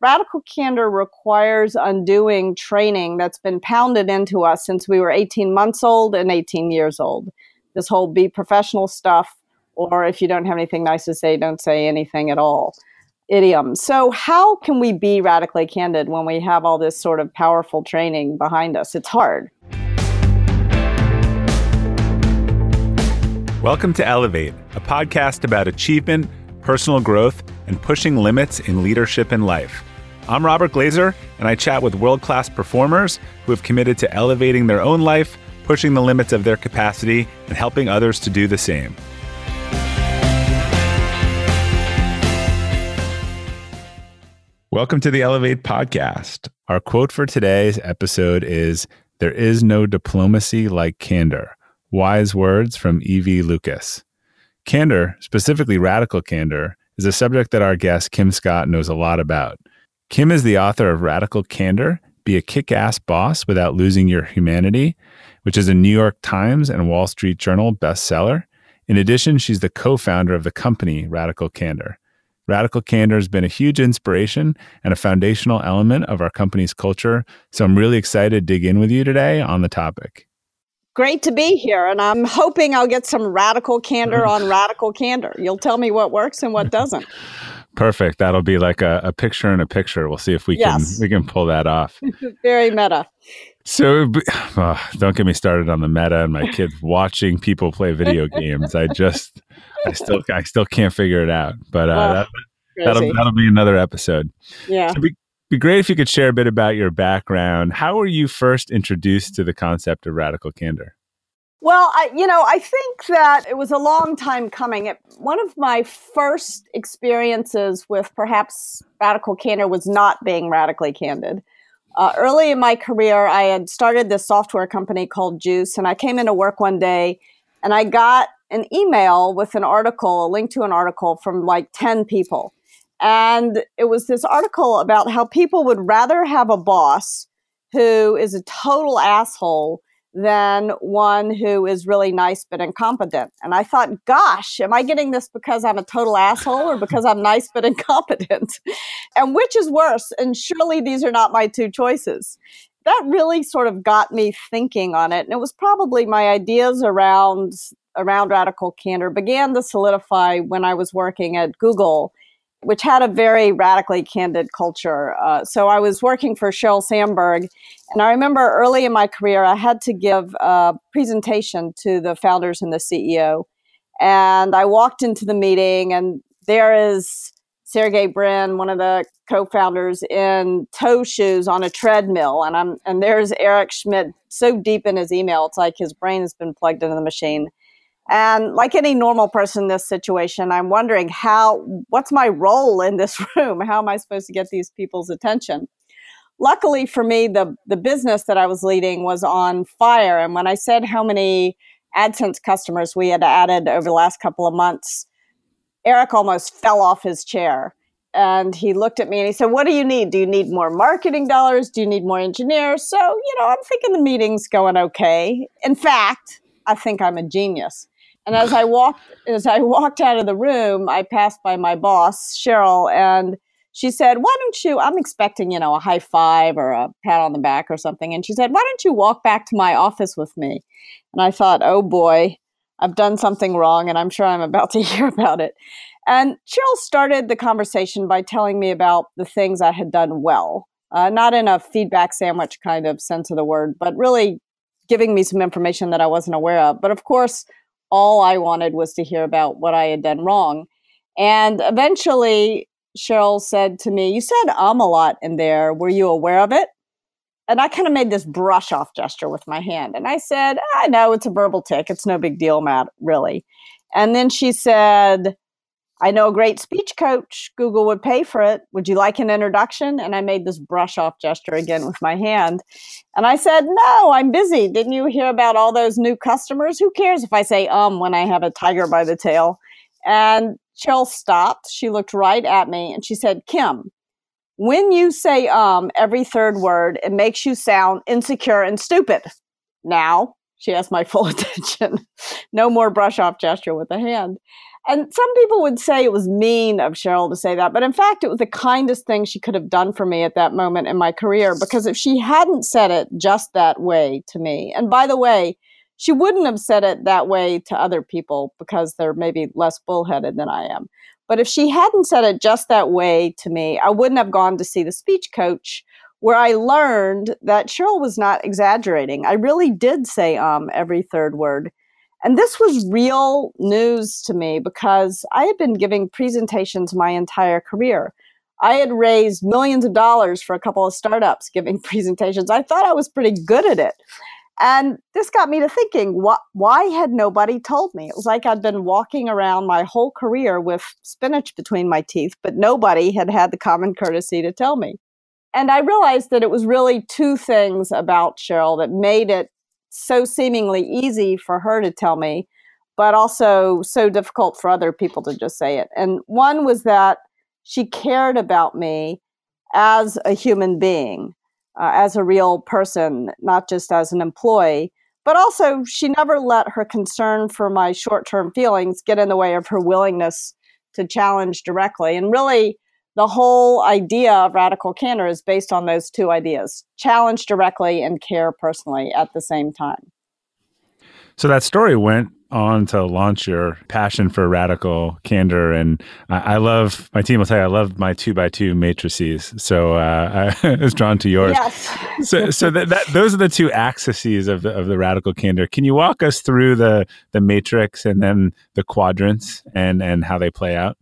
radical candor requires undoing training that's been pounded into us since we were 18 months old and 18 years old. This whole be professional stuff, or if you don't have anything nice to say, don't say anything at all idiom. So, how can we be radically candid when we have all this sort of powerful training behind us? It's hard. Welcome to Elevate, a podcast about achievement, personal growth, and pushing limits in leadership and life. I'm Robert Glazer, and I chat with world class performers who have committed to elevating their own life, pushing the limits of their capacity, and helping others to do the same. Welcome to the Elevate podcast. Our quote for today's episode is There is no diplomacy like candor. Wise words from E.V. Lucas. Candor, specifically radical candor, is a subject that our guest Kim Scott knows a lot about. Kim is the author of Radical Candor Be a Kick Ass Boss Without Losing Your Humanity, which is a New York Times and Wall Street Journal bestseller. In addition, she's the co founder of the company Radical Candor. Radical Candor has been a huge inspiration and a foundational element of our company's culture. So I'm really excited to dig in with you today on the topic. Great to be here. And I'm hoping I'll get some radical candor on radical candor. You'll tell me what works and what doesn't. Perfect. That'll be like a, a picture in a picture. We'll see if we yes. can we can pull that off. Very meta. So oh, don't get me started on the meta and my kids watching people play video games. I just I still I still can't figure it out. But uh, that, that'll that'll be another episode. Yeah. It'd be, be great if you could share a bit about your background. How were you first introduced to the concept of radical candor? Well, I, you know, I think that it was a long time coming. It, one of my first experiences with perhaps radical candor was not being radically candid. Uh, early in my career, I had started this software company called Juice, and I came into work one day and I got an email with an article, a link to an article from like 10 people. And it was this article about how people would rather have a boss who is a total asshole than one who is really nice but incompetent. And I thought, gosh, am I getting this because I'm a total asshole or because I'm nice but incompetent? and which is worse? And surely these are not my two choices. That really sort of got me thinking on it. And it was probably my ideas around around radical candor began to solidify when I was working at Google which had a very radically candid culture. Uh, so I was working for Sheryl Sandberg, and I remember early in my career, I had to give a presentation to the founders and the CEO. And I walked into the meeting, and there is Sergey Brin, one of the co-founders, in toe shoes on a treadmill, and I'm and there's Eric Schmidt so deep in his email, it's like his brain has been plugged into the machine. And like any normal person in this situation, I'm wondering how, what's my role in this room? How am I supposed to get these people's attention? Luckily for me, the, the business that I was leading was on fire. And when I said how many AdSense customers we had added over the last couple of months, Eric almost fell off his chair. And he looked at me and he said, What do you need? Do you need more marketing dollars? Do you need more engineers? So, you know, I'm thinking the meeting's going okay. In fact, I think I'm a genius. And as I walked as I walked out of the room, I passed by my boss, Sheryl, and she said, Why don't you? I'm expecting, you know, a high five or a pat on the back or something. And she said, Why don't you walk back to my office with me? And I thought, Oh boy, I've done something wrong, and I'm sure I'm about to hear about it. And Sheryl started the conversation by telling me about the things I had done well, uh, not in a feedback sandwich kind of sense of the word, but really giving me some information that I wasn't aware of. But of course, all I wanted was to hear about what I had done wrong. And eventually, Sheryl said to me, You said um a lot in there. Were you aware of it? And I kind of made this brush off gesture with my hand. And I said, I know it's a verbal tic. It's no big deal, Matt, really. And then she said, I know a great speech coach. Google would pay for it. Would you like an introduction? And I made this brush off gesture again with my hand. And I said, No, I'm busy. Didn't you hear about all those new customers? Who cares if I say um when I have a tiger by the tail? And Sheryl stopped. She looked right at me and she said, Kim, when you say um every third word, it makes you sound insecure and stupid. Now, she has my full attention. no more brush off gesture with the hand. And some people would say it was mean of Sheryl to say that, but in fact, it was the kindest thing she could have done for me at that moment in my career because if she hadn't said it just that way to me, and by the way, she wouldn't have said it that way to other people because they're maybe less bullheaded than I am. But if she hadn't said it just that way to me, I wouldn't have gone to see the speech coach where I learned that Sheryl was not exaggerating. I really did say um every third word. And this was real news to me because I had been giving presentations my entire career. I had raised millions of dollars for a couple of startups giving presentations. I thought I was pretty good at it. And this got me to thinking, what, why had nobody told me? It was like I'd been walking around my whole career with spinach between my teeth, but nobody had had the common courtesy to tell me. And I realized that it was really two things about Sheryl that made it so seemingly easy for her to tell me, but also so difficult for other people to just say it. And one was that she cared about me as a human being, uh, as a real person, not just as an employee. But also, she never let her concern for my short term feelings get in the way of her willingness to challenge directly. And really, the whole idea of radical candor is based on those two ideas challenge directly and care personally at the same time. So that story went on to launch your passion for radical candor. And I, I love, my team will tell you, I love my two by two matrices. So uh, I was drawn to yours. Yes. so so that, that, those are the two axes of the, of the radical candor. Can you walk us through the, the matrix and then the quadrants and, and how they play out?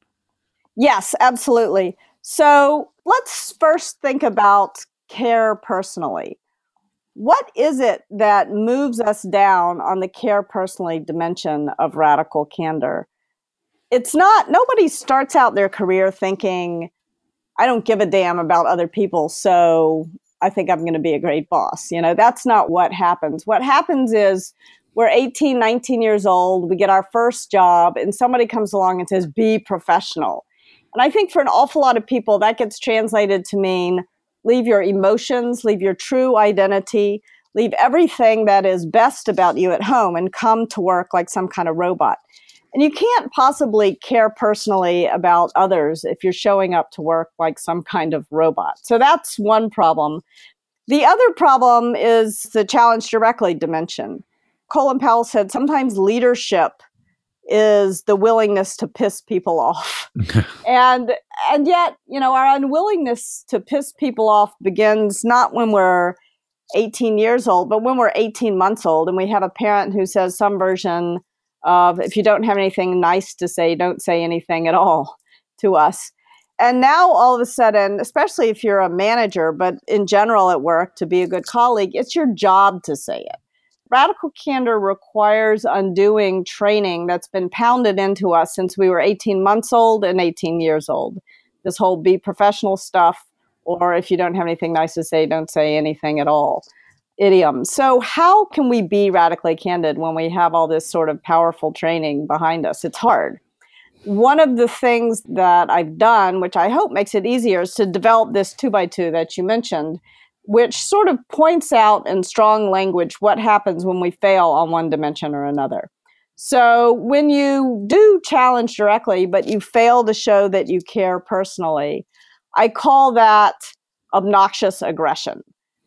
Yes, absolutely. So let's first think about care personally. What is it that moves us down on the care personally dimension of radical candor? It's not, nobody starts out their career thinking, I don't give a damn about other people, so I think I'm going to be a great boss. You know, that's not what happens. What happens is we're 18, 19 years old, we get our first job, and somebody comes along and says, be professional. And I think for an awful lot of people, that gets translated to mean leave your emotions, leave your true identity, leave everything that is best about you at home and come to work like some kind of robot. And you can't possibly care personally about others if you're showing up to work like some kind of robot. So that's one problem. The other problem is the challenge directly dimension. Colin Powell said sometimes leadership is the willingness to piss people off. and and yet, you know, our unwillingness to piss people off begins not when we're 18 years old, but when we're 18 months old and we have a parent who says some version of if you don't have anything nice to say, don't say anything at all to us. And now all of a sudden, especially if you're a manager, but in general at work to be a good colleague, it's your job to say it radical candor requires undoing training that's been pounded into us since we were 18 months old and 18 years old. This whole be professional stuff, or if you don't have anything nice to say, don't say anything at all idiom. So, how can we be radically candid when we have all this sort of powerful training behind us? It's hard. One of the things that I've done, which I hope makes it easier, is to develop this two by two that you mentioned which sort of points out in strong language what happens when we fail on one dimension or another. So when you do challenge directly, but you fail to show that you care personally, I call that obnoxious aggression.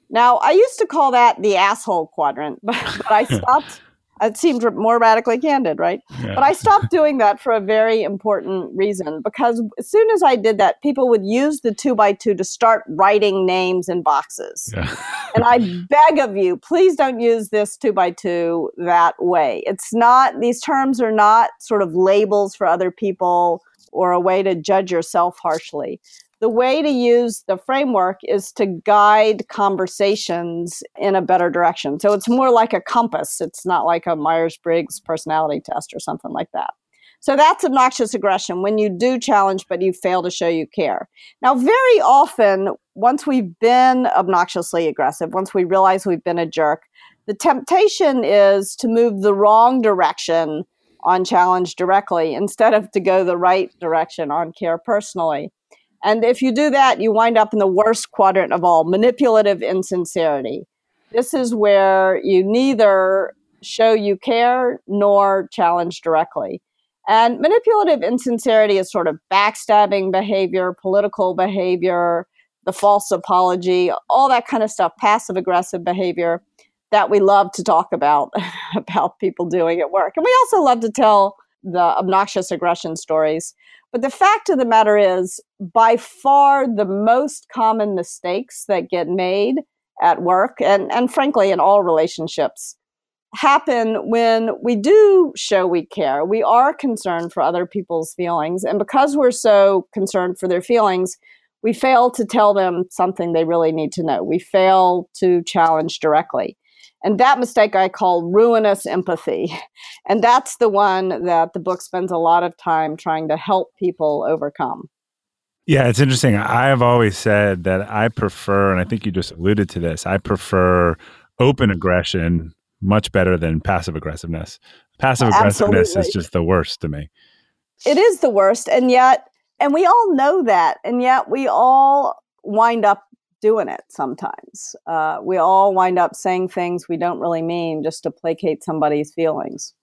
Now, I used to call that the asshole quadrant, but, but I stopped it seemed more radically candid, right? Yeah. But I stopped doing that for a very important reason because as soon as I did that, people would use the two by two to start writing names in boxes. Yeah. and I beg of you, please don't use this two by two that way. It's not, these terms are not sort of labels for other people or a way to judge yourself harshly the way to use the framework is to guide conversations in a better direction. So it's more like a compass. It's not like a Myers Briggs personality test or something like that. So that's obnoxious aggression when you do challenge, but you fail to show you care. Now, very often, once we've been obnoxiously aggressive, once we realize we've been a jerk, the temptation is to move the wrong direction on challenge directly instead of to go the right direction on care personally. And if you do that, you wind up in the worst quadrant of all manipulative insincerity. This is where you neither show you care nor challenge directly. And manipulative insincerity is sort of backstabbing behavior, political behavior, the false apology, all that kind of stuff, passive aggressive behavior that we love to talk about about people doing at work. And we also love to tell the obnoxious aggression stories. But the fact of the matter is, by far the most common mistakes that get made at work and, and frankly in all relationships happen when we do show we care. We are concerned for other people's feelings. And because we're so concerned for their feelings, we fail to tell them something they really need to know. We fail to challenge directly. And that mistake I call ruinous empathy. And that's the one that the book spends a lot of time trying to help people overcome. Yeah, it's interesting. I have always said that I prefer, and I think you just alluded to this, I prefer open aggression much better than passive aggressiveness. Passive aggressiveness is just the worst to me. It is the worst. And yet, and we all know that. And yet, we all wind up doing it sometimes. Uh, we all wind up saying things we don't really mean just to placate somebody's feelings.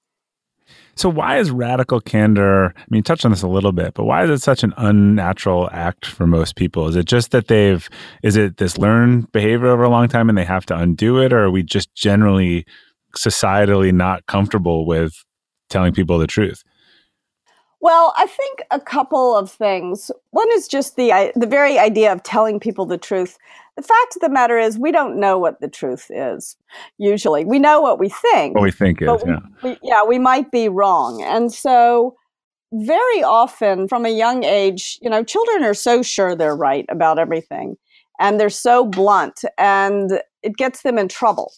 So, why is radical candor? I mean, you touched on this a little bit, but why is it such an unnatural act for most people? Is it just that they've, is it this learned behavior over a long time and they have to undo it? Or are we just generally societally not comfortable with telling people the truth? Well, I think a couple of things. One is just the the very idea of telling people the truth. The fact of the matter is, we don't know what the truth is. Usually, we know what we think. What we think is, yeah. We, we, yeah, we might be wrong, and so very often, from a young age, you know, children are so sure they're right about everything, and they're so blunt, and it gets them in trouble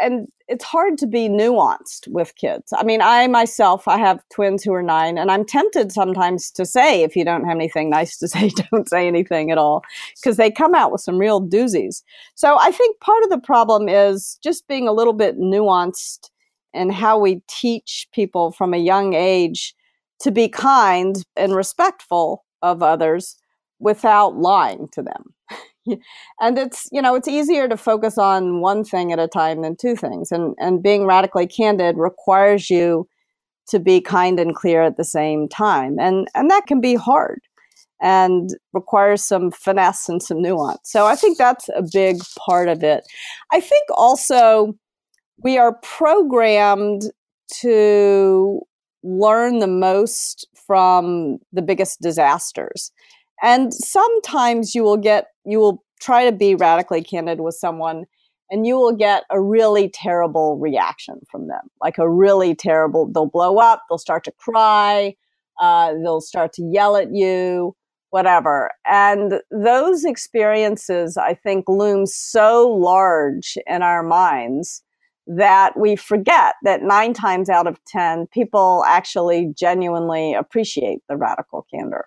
and it's hard to be nuanced with kids. I mean, I myself, I have twins who are nine, and I'm tempted sometimes to say, if you don't have anything nice to say, don't say anything at all, because they come out with some real doozies. So I think part of the problem is just being a little bit nuanced in how we teach people from a young age to be kind and respectful of others without lying to them. and it's you know it's easier to focus on one thing at a time than two things. And and being radically candid requires you to be kind and clear at the same time. And and that can be hard and requires some finesse and some nuance. So i think that's a big part of it. I think also we are programmed to learn the most from the biggest disasters and sometimes you will get, you will try to be radically candid with someone and you will get a really terrible reaction from them. Like a really terrible, they'll blow up, they'll start to cry, uh, they'll start to yell at you, whatever. And those experiences, I think, loom so large in our minds that we forget that nine times out of 10, people actually genuinely appreciate the radical candor.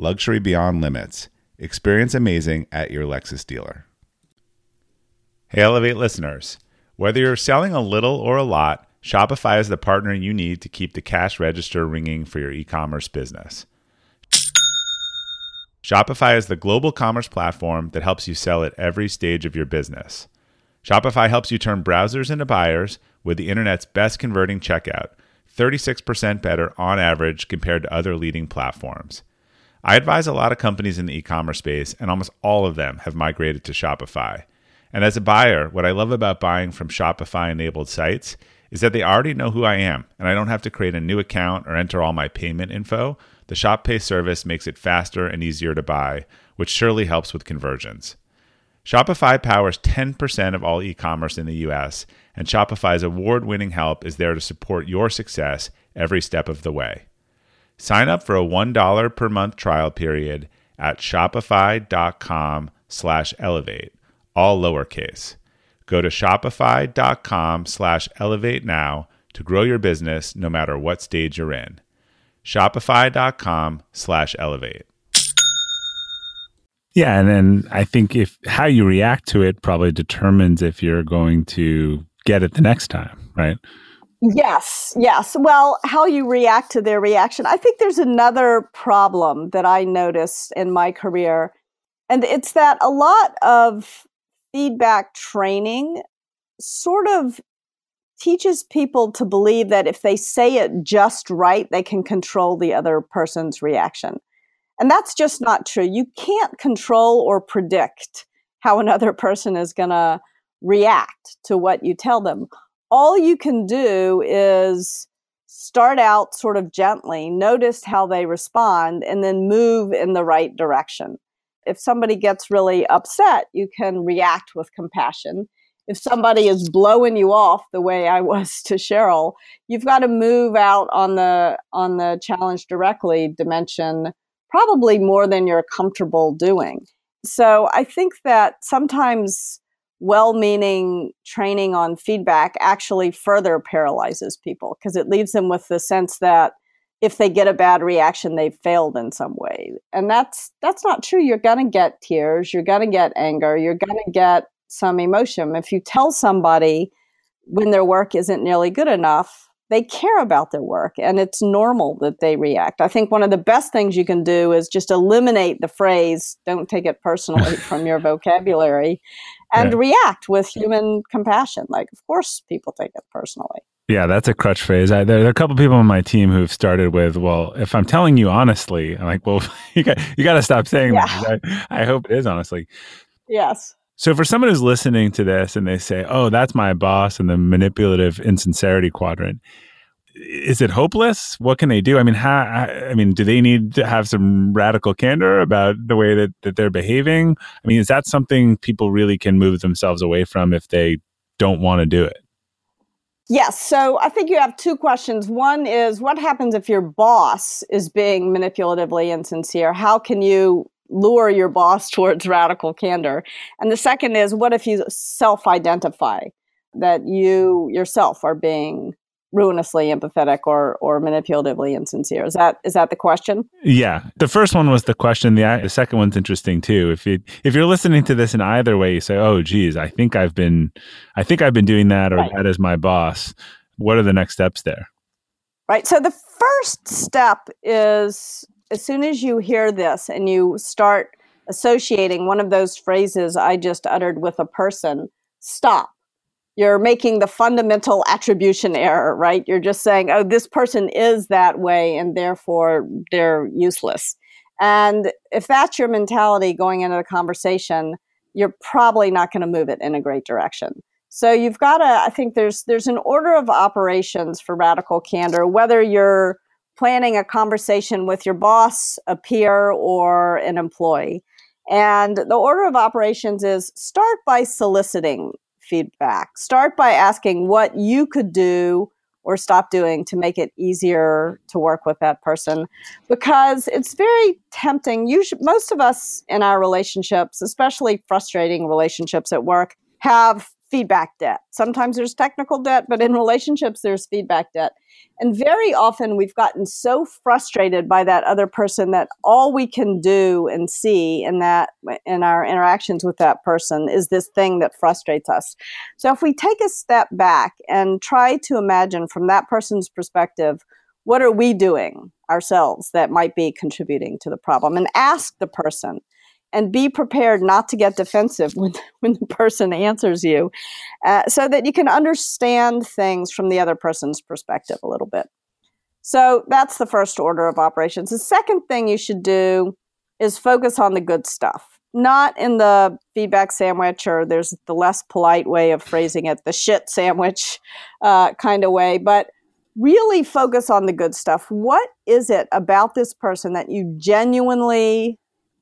Luxury beyond limits. Experience amazing at your Lexus dealer. Hey, Elevate listeners. Whether you're selling a little or a lot, Shopify is the partner you need to keep the cash register ringing for your e commerce business. Shopify is the global commerce platform that helps you sell at every stage of your business. Shopify helps you turn browsers into buyers with the internet's best converting checkout, 36% better on average compared to other leading platforms. I advise a lot of companies in the e commerce space, and almost all of them have migrated to Shopify. And as a buyer, what I love about buying from Shopify enabled sites is that they already know who I am, and I don't have to create a new account or enter all my payment info. The Shop Pay service makes it faster and easier to buy, which surely helps with conversions. Shopify powers 10% of all e commerce in the US, and Shopify's award winning help is there to support your success every step of the way. Sign up for a $1 per month trial period at shopify.com slash elevate, all lowercase. Go to shopify.com slash elevate now to grow your business no matter what stage you're in. Shopify.com slash elevate. Yeah, and then I think if how you react to it probably determines if you're going to get it the next time, right? Yes, yes. Well, how you react to their reaction. I think there's another problem that I noticed in my career, and it's that a lot of feedback training sort of teaches people to believe that if they say it just right, they can control the other person's reaction. And that's just not true. You can't control or predict how another person is going to react to what you tell them. All you can do is start out sort of gently, notice how they respond, and then move in the right direction. If somebody gets really upset, you can react with compassion. If somebody is blowing you off the way I was to Sheryl, you've got to move out on the on the challenge directly dimension probably more than you're comfortable doing. So I think that sometimes well meaning training on feedback actually further paralyzes people because it leaves them with the sense that if they get a bad reaction they've failed in some way. And that's that's not true. You're going to get tears you're going to get anger you're going to get some emotion. If you tell somebody when their work isn't nearly good enough they care about their work and it's normal that they react. I think one of the best things you can do is just eliminate the phrase, don't take it personally from your vocabulary and react with human compassion. Like, of course, people take it personally. Yeah, that's a crutch phrase. I, there, there, are a couple people on my team who've started with, "Well, if I'm telling you honestly," I'm like, "Well, you got you got to stop saying yeah. that." I, I hope it is honestly. Yes. So for someone who's listening to this and they say, "Oh, that's my boss in the manipulative insincerity quadrant," is it hopeless? What can they do? I mean, how, I mean, do they need to have some radical candor about the way that, that they're behaving? I mean, is that something people really can move themselves away from if they don't want to do it? Yes. So I think you have two questions. One is what happens if your boss is being manipulatively insincere? How can you lure your boss towards radical candor. And the second is what if you self identify that you yourself are being ruinously empathetic or or manipulatively insincere. Is that is that the question? Yeah. The first one was the question. The, the second one's interesting too. If you if you're listening to this in either way you say oh geez i think i've been i think i've been doing that or right. that is my boss. What are the next steps there? Right. So the first step is as soon as you hear this and you start associating one of those phrases I just uttered with a person, stop. You're making the fundamental attribution error, right? You're just saying, oh, this person is that way and therefore they're useless. And if that's your mentality going into the conversation, you're probably not going to move it in a great direction. So you've got to, I think there's there's an order of operations for radical candor, whether you're planning a conversation with your boss, a peer, or an employee. And the order of operations is start by soliciting feedback. Start by asking what you could do or stop doing to make it easier to work with that person because it's very tempting. Usually, most of us in our relationships, especially frustrating relationships at work, have feedback debt. Sometimes there's technical debt, but in relationships, there's feedback debt. And very often we've gotten so frustrated by that other person that all we can do and see in that in our interactions with that person is this thing that frustrates us. So if we take a step back and try to imagine from that person's perspective, what are we doing ourselves that might be contributing to the problem and ask the person and be prepared not to get defensive when, when the person answers you uh, so that you can understand things from the other person's perspective a little bit. So that's the first order of operations. The second thing you should do is focus on the good stuff, not in the feedback sandwich or there's the less polite way of phrasing it, the shit sandwich uh, kind of way, but really focus on the good stuff. What is it about this person that you genuinely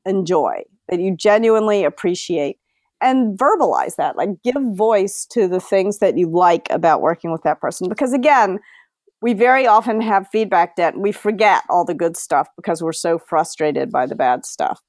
enjoy, that you genuinely appreciate? And verbalize that, like give voice to the things that you like about working with that person. Because again, we very often have feedback that we forget all the good stuff because we're so frustrated by the bad stuff.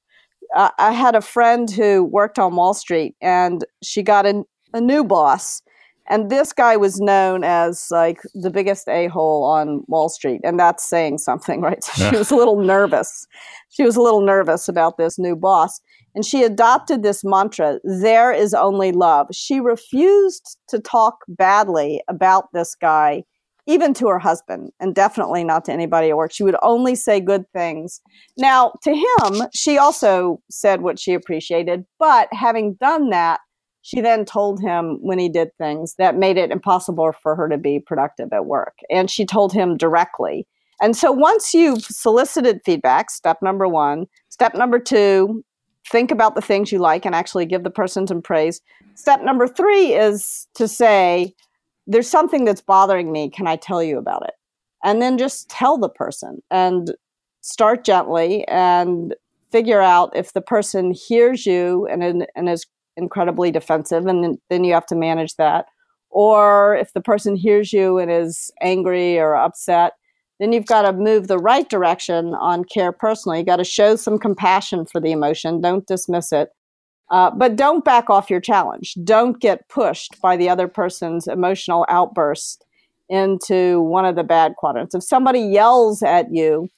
Uh, I had a friend who worked on Wall Street and she got a, a new boss and this guy was known as like the biggest a hole on Wall Street. And that's saying something, right? So she was a little nervous. She was a little nervous about this new boss. And she adopted this mantra there is only love. She refused to talk badly about this guy, even to her husband, and definitely not to anybody at work. She would only say good things. Now, to him, she also said what she appreciated. But having done that, she then told him when he did things that made it impossible for her to be productive at work. And she told him directly. And so once you've solicited feedback, step number one, step number two, think about the things you like and actually give the person some praise. Step number three is to say, there's something that's bothering me. Can I tell you about it? And then just tell the person and start gently and figure out if the person hears you and, and is incredibly defensive and then, then you have to manage that or if the person hears you and is angry or upset then you've got to move the right direction on care personally you got to show some compassion for the emotion don't dismiss it uh, but don't back off your challenge don't get pushed by the other person's emotional outburst into one of the bad quadrants if somebody yells at you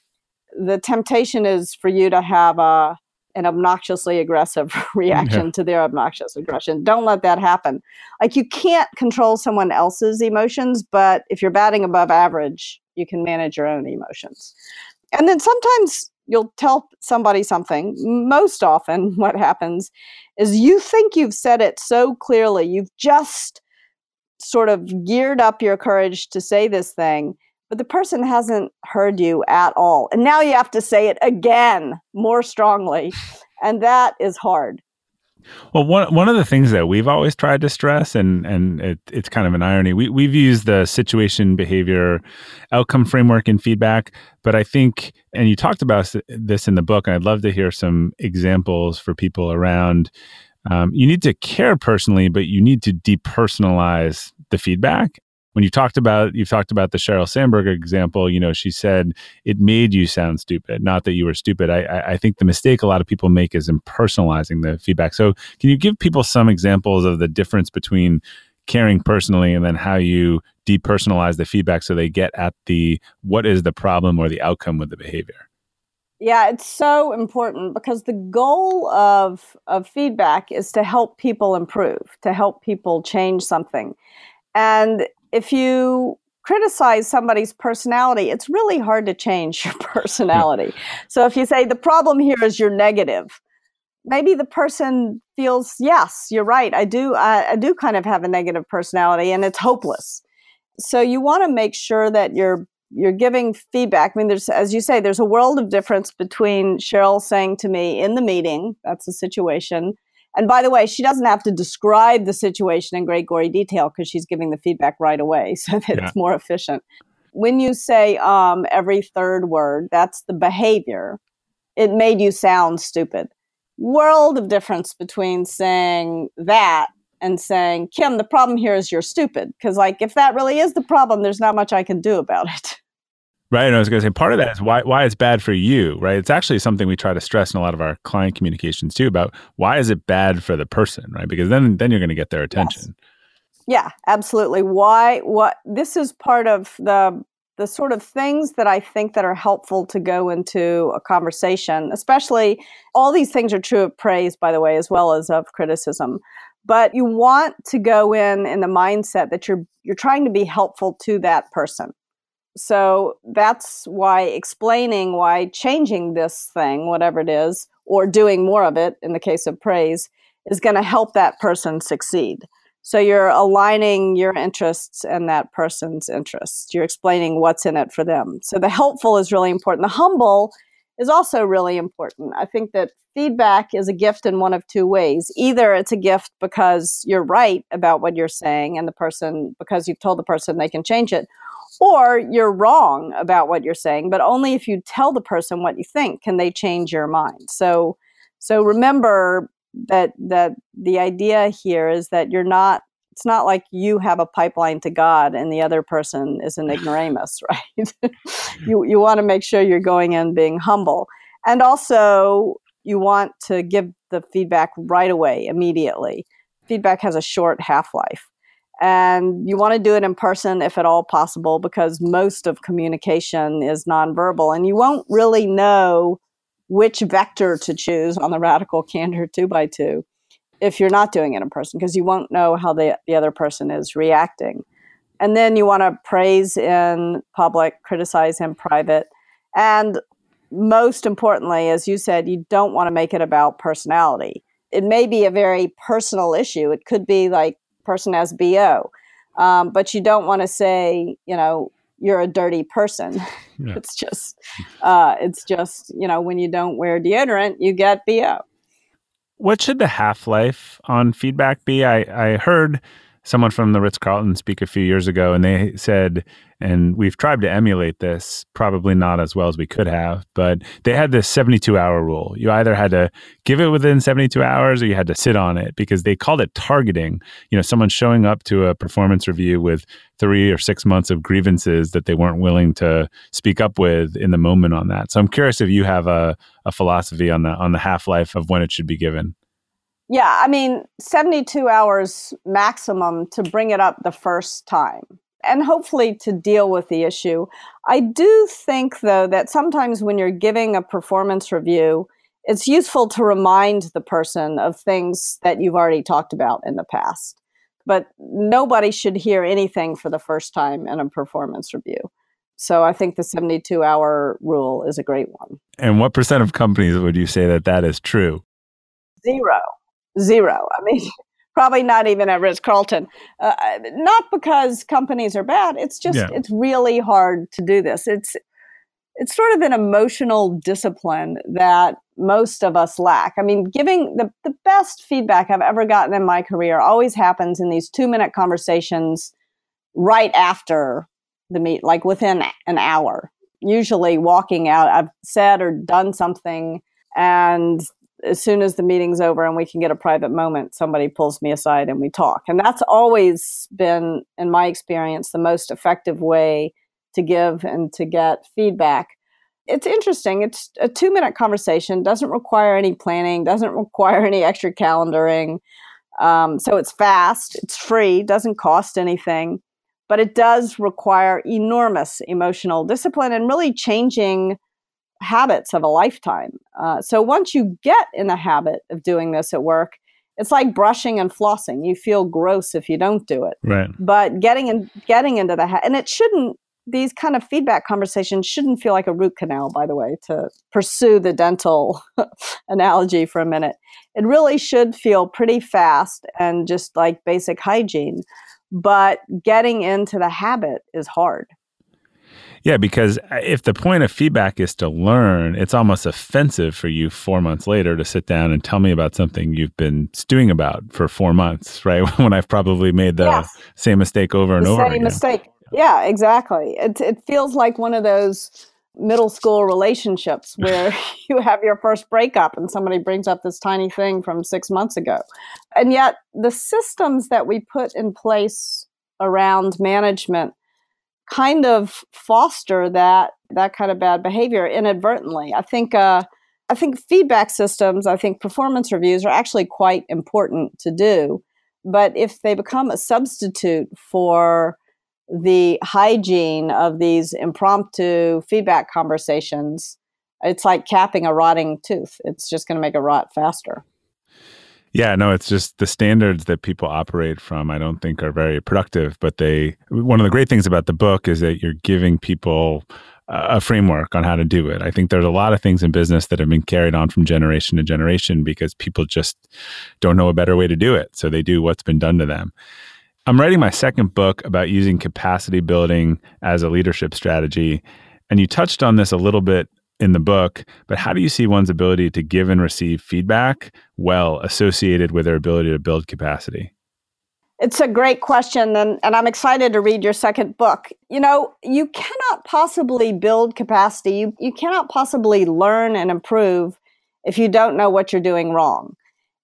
the temptation is for you to have a an obnoxiously aggressive reaction yeah. to their obnoxious aggression. Don't let that happen. Like you can't control someone else's emotions, but if you're batting above average, you can manage your own emotions. And then sometimes you'll tell somebody something. Most often, what happens is you think you've said it so clearly, you've just sort of geared up your courage to say this thing but the person hasn't heard you at all. And now you have to say it again more strongly. And that is hard. Well, one one of the things that we've always tried to stress, and and it, it's kind of an irony, we we've used the situation, behavior, outcome framework in feedback. But I think, and you talked about this in the book, and I'd love to hear some examples for people around. Um, you need to care personally, but you need to depersonalize the feedback when you talked about you've talked about the Sheryl Sandberg example, you know, she said it made you sound stupid, not that you were stupid. I, I think the mistake a lot of people make is impersonalizing the feedback. So, can you give people some examples of the difference between caring personally and then how you depersonalize the feedback so they get at the what is the problem or the outcome with the behavior? Yeah, it's so important because the goal of of feedback is to help people improve, to help people change something. And if you criticize somebody's personality, it's really hard to change your personality. so if you say the problem here is you're negative, maybe the person feels, yes, you're right. I do, I, I do kind of have a negative personality and it's hopeless. So you want to make sure that you're you're giving feedback. I mean, there's, as you say, there's a world of difference between Sheryl saying to me in the meeting, that's the situation, and by the way, she doesn't have to describe the situation in great gory detail because she's giving the feedback right away so that yeah. it's more efficient. When you say um, every third word, that's the behavior. It made you sound stupid. World of difference between saying that and saying, Kim, the problem here is you're stupid. Because, like, if that really is the problem, there's not much I can do about it. Right. And I was going to say part of that is why why it's bad for you, right? It's actually something we try to stress in a lot of our client communications too about why is it bad for the person, right? Because then then you're going to get their attention. Yes. Yeah, absolutely. Why what this is part of the the sort of things that I think that are helpful to go into a conversation, especially all these things are true of praise by the way as well as of criticism. But you want to go in in the mindset that you're you're trying to be helpful to that person so that's why explaining why changing this thing, whatever it is, or doing more of it in the case of praise, is going to help that person succeed. So you're aligning your interests and that person's interests. You're explaining what's in it for them. So the helpful is really important. The humble is also really important. I think that feedback is a gift in one of two ways. Either it's a gift because you're right about what you're saying and the person, because you've told the person they can change it, Or you're wrong about what you're saying, but only if you tell the person what you think can they change your mind. So so remember that that the idea here is that you're not it's not like you have a pipeline to God and the other person is an ignoramus, right? you you want to make sure you're going in being humble. And also you want to give the feedback right away, immediately. Feedback has a short half-life. And you want to do it in person if at all possible because most of communication is nonverbal and you won't really know which vector to choose on the radical candor two by two if you're not doing it in person because you won't know how the, the other person is reacting. And then you want to praise in public, criticize in private. And most importantly, as you said, you don't want to make it about personality. It may be a very personal issue. It could be like person has BO, um, but you don't want to say, you know, you're a dirty person. Yeah. it's just, uh, it's just, you know, when you don't wear deodorant, you get BO what should the half life on feedback be? I, I heard someone from the Ritz Carlton speak a few years ago, and they said, and we've tried to emulate this, probably not as well as we could have, but they had this 72 hour rule. You either had to give it within 72 hours or you had to sit on it because they called it targeting. You know, someone showing up to a performance review with three or six months of grievances that they weren't willing to speak up with in the moment on that. So I'm curious if you have a, a philosophy on the on the half life of when it should be given. Yeah, I mean, 72 hours maximum to bring it up the first time and hopefully to deal with the issue. I do think, though, that sometimes when you're giving a performance review, it's useful to remind the person of things that you've already talked about in the past. But nobody should hear anything for the first time in a performance review. So I think the 72 hour rule is a great one. And what percent of companies would you say that that is true? Zero zero. I mean, probably not even at Ritz Carlton. Uh, not because companies are bad. It's just yeah. it's really hard to do this. It's it's sort of an emotional discipline that most of us lack. I mean, giving the, the best feedback I've ever gotten in my career always happens in these two minute conversations right after the meet, like within an hour. Usually walking out, I've said or done something and as soon as the meeting's over and we can get a private moment, somebody pulls me aside and we talk. And that's always been, in my experience, the most effective way to give and to get feedback. It's interesting. It's a two minute conversation, doesn't require any planning, doesn't require any extra calendaring. Um, so it's fast, it's free, doesn't cost anything, but it does require enormous emotional discipline and really changing habits of a lifetime. Uh, so once you get in the habit of doing this at work, it's like brushing and flossing. You feel gross if you don't do it. Right. But getting in, getting into the ha- and it shouldn't. These kind of feedback conversations shouldn't feel like a root canal. By the way, to pursue the dental analogy for a minute, it really should feel pretty fast and just like basic hygiene. But getting into the habit is hard. Yeah, because uh, if the point of feedback is to learn, it's almost offensive for you four months later to sit down and tell me about something you've been stewing about for four months, right? when I've probably made the yes. same mistake over and the over same again. mistake. Yeah, exactly. It it feels like one of those middle school relationships where you have your first breakup and somebody brings up this tiny thing from six months ago. And yet, the systems that we put in place around management kind of foster that that kind of bad behavior inadvertently. I think uh, I think feedback systems, I think performance reviews are actually quite important to do. But if they become a substitute for the hygiene of these impromptu feedback conversations, it's like capping a rotting tooth. It's just going to make it rot faster. Yeah, no, it's just the standards that people operate from, I don't think are very productive. But they, one of the great things about the book is that you're giving people a framework on how to do it. I think there's a lot of things in business that have been carried on from generation to generation because people just don't know a better way to do it. So they do what's been done to them. I'm writing my second book about using capacity building as a leadership strategy. And you touched on this a little bit in the book, but how do you see one's ability to give and receive feedback well associated with their ability to build capacity? It's a great question, and, and I'm excited to read your second book. You know, you cannot possibly build capacity, you, you cannot possibly learn and improve if you don't know what you're doing wrong.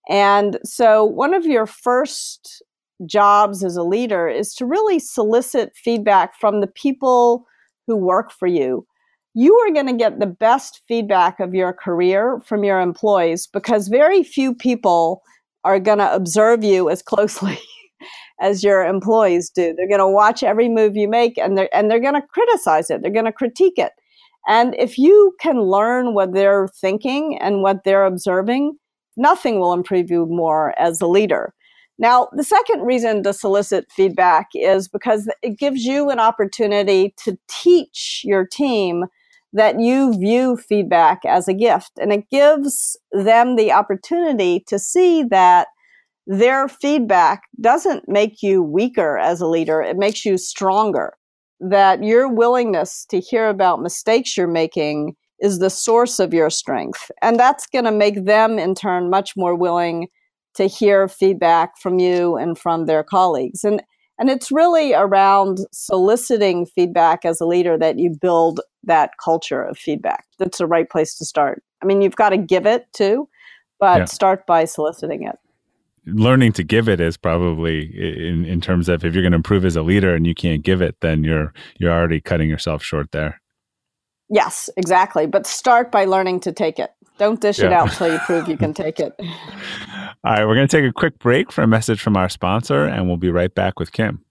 And so, one of your first jobs as a leader is to really solicit feedback from the people who work for you. You are going to get the best feedback of your career from your employees because very few people are going to observe you as closely as your employees do. They're going to watch every move you make and they're, and they're going to criticize it. They're going to critique it. And if you can learn what they're thinking and what they're observing, nothing will improve you more as a leader. Now, the second reason to solicit feedback is because it gives you an opportunity to teach your team that you view feedback as a gift. And it gives them the opportunity to see that their feedback doesn't make you weaker as a leader, it makes you stronger. That your willingness to hear about mistakes you're making is the source of your strength. And that's going to make them, in turn, much more willing to hear feedback from you and from their colleagues. And and it's really around soliciting feedback as a leader that you build that culture of feedback. That's the right place to start. I mean, you've got to give it too, but yeah. start by soliciting it learning to give it is probably in, in terms of if you're going to improve as a leader and you can't give it then you're you're already cutting yourself short there yes exactly but start by learning to take it don't dish yeah. it out until you prove you can take it all right we're going to take a quick break for a message from our sponsor and we'll be right back with kim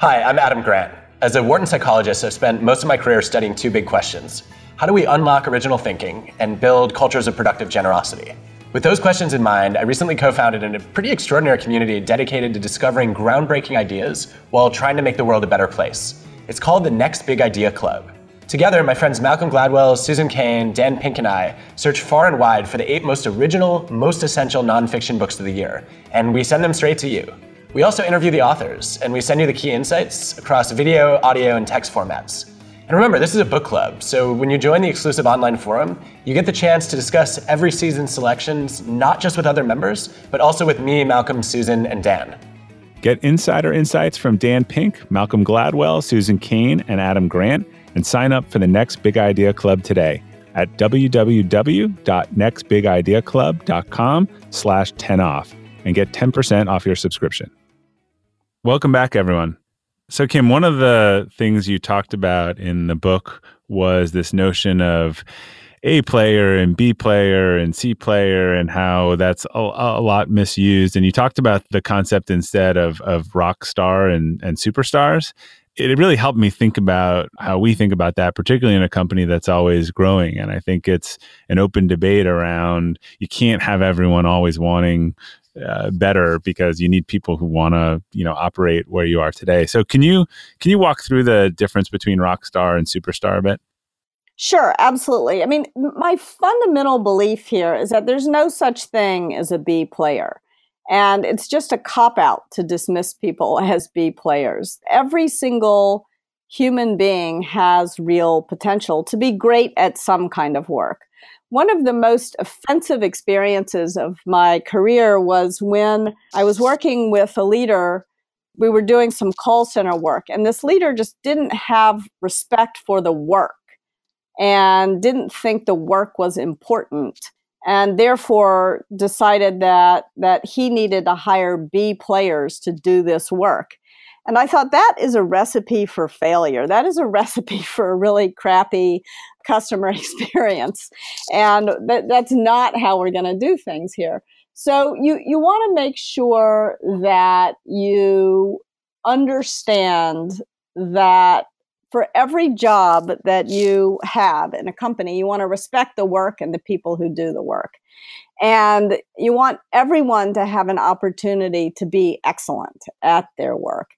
hi i'm adam grant as a wharton psychologist i've spent most of my career studying two big questions how do we unlock original thinking and build cultures of productive generosity with those questions in mind, I recently co founded a pretty extraordinary community dedicated to discovering groundbreaking ideas while trying to make the world a better place. It's called the Next Big Idea Club. Together, my friends Malcolm Gladwell, Susan Cain, Dan Pink, and I search far and wide for the eight most original, most essential nonfiction books of the year, and we send them straight to you. We also interview the authors, and we send you the key insights across video, audio, and text formats. And remember, this is a book club, so when you join the exclusive online forum, you get the chance to discuss every season's selections, not just with other members, but also with me, Malcolm, Susan, and Dan. Get insider insights from Dan Pink, Malcolm Gladwell, Susan Cain, and Adam Grant, and sign up for the Next Big Idea Club today at www.nextbigideaclub.com slash 10 off and get 10% off your subscription. Welcome back, everyone. So, Kim, one of the things you talked about in the book was this notion of A player and B player and C player and how that's a, a, lot misused. And you talked about the concept instead of, of rock star and, and superstars. It really helped me think about how we think about that, particularly in a company that's always growing. And I think it's an open debate around you can't have everyone always wanting uh, better because you need people who want to you know operate where you are today so can you can you walk through the difference between rock star and superstar a bit Sure, absolutely. I mean, my fundamental belief here is that there's no such thing as a B player. And it's just a cop out to dismiss people as B players. Every single human being has real potential to be great at some kind of work one of the most offensive experiences of my career was when I was working with a leader. We were doing some call center work, and this leader just didn't have respect for the work and didn't think the work was important and therefore decided that that he needed to hire B players to do this work. And I thought that is a recipe for failure. That is a recipe for a really crappy customer experience. And that, that's not how we're going to do things here. So you, you want to make sure that you understand that for every job that you have in a company, you want to respect the work and the people who do the work. And you want everyone to have an opportunity to be excellent at their work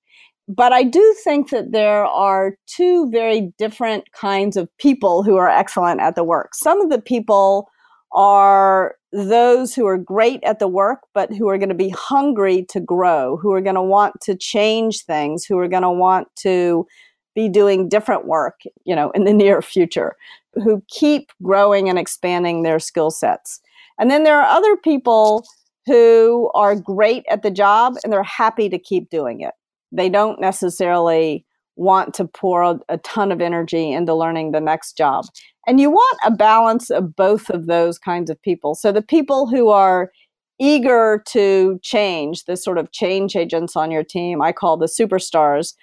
but I do think that there are two very different kinds of people who are excellent at the work. Some of the people are those who are great at the work, but who are going to be hungry to grow, who are going to want to change things, who are going to want to be doing different work, you know, in the near future, who keep growing and expanding their skill sets. And then there are other people who are great at the job and they're happy to keep doing it. They don't necessarily want to pour a, a ton of energy into learning the next job. And you want a balance of both of those kinds of people. So the people who are eager to change, the sort of change agents on your team, I call the superstars.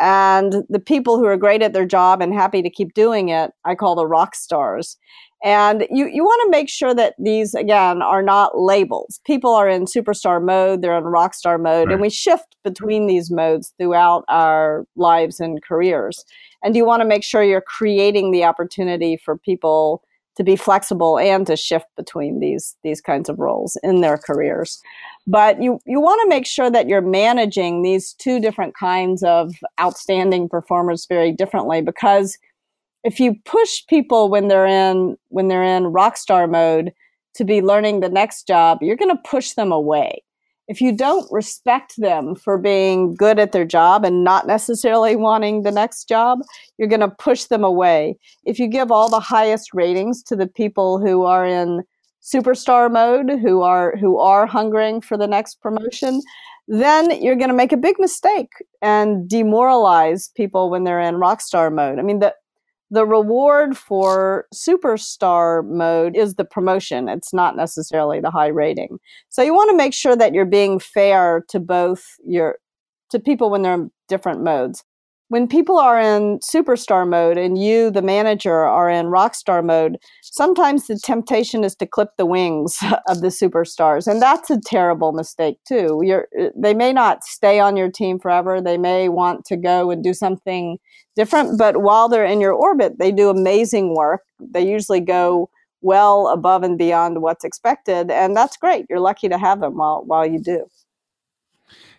And the people who are great at their job and happy to keep doing it, I call the rock stars. And you, you want to make sure that these, again, are not labels. People are in superstar mode, they're in rock star mode, right. and we shift between these modes throughout our lives and careers. And you want to make sure you're creating the opportunity for people to be flexible and to shift between these these kinds of roles in their careers. But you you want to make sure that you're managing these two different kinds of outstanding performers very differently because if you push people when they're in when they're in rock star mode to be learning the next job, you're going to push them away. If you don't respect them for being good at their job and not necessarily wanting the next job, you're going to push them away. If you give all the highest ratings to the people who are in superstar mode, who are who are hungering for the next promotion, then you're going to make a big mistake and demoralize people when they're in rockstar mode. I mean, the the reward for superstar mode is the promotion. It's not necessarily the high rating. So you want to make sure that you're being fair to both your to people when they're in different modes. When people are in superstar mode and you, the manager, are in rockstar mode, sometimes the temptation is to clip the wings of the superstars. And that's a terrible mistake, too. You're, they may not stay on your team forever. They may want to go and do something different. But while they're in your orbit, they do amazing work. They usually go well above and beyond what's expected, and that's great. You're lucky to have them while while you do.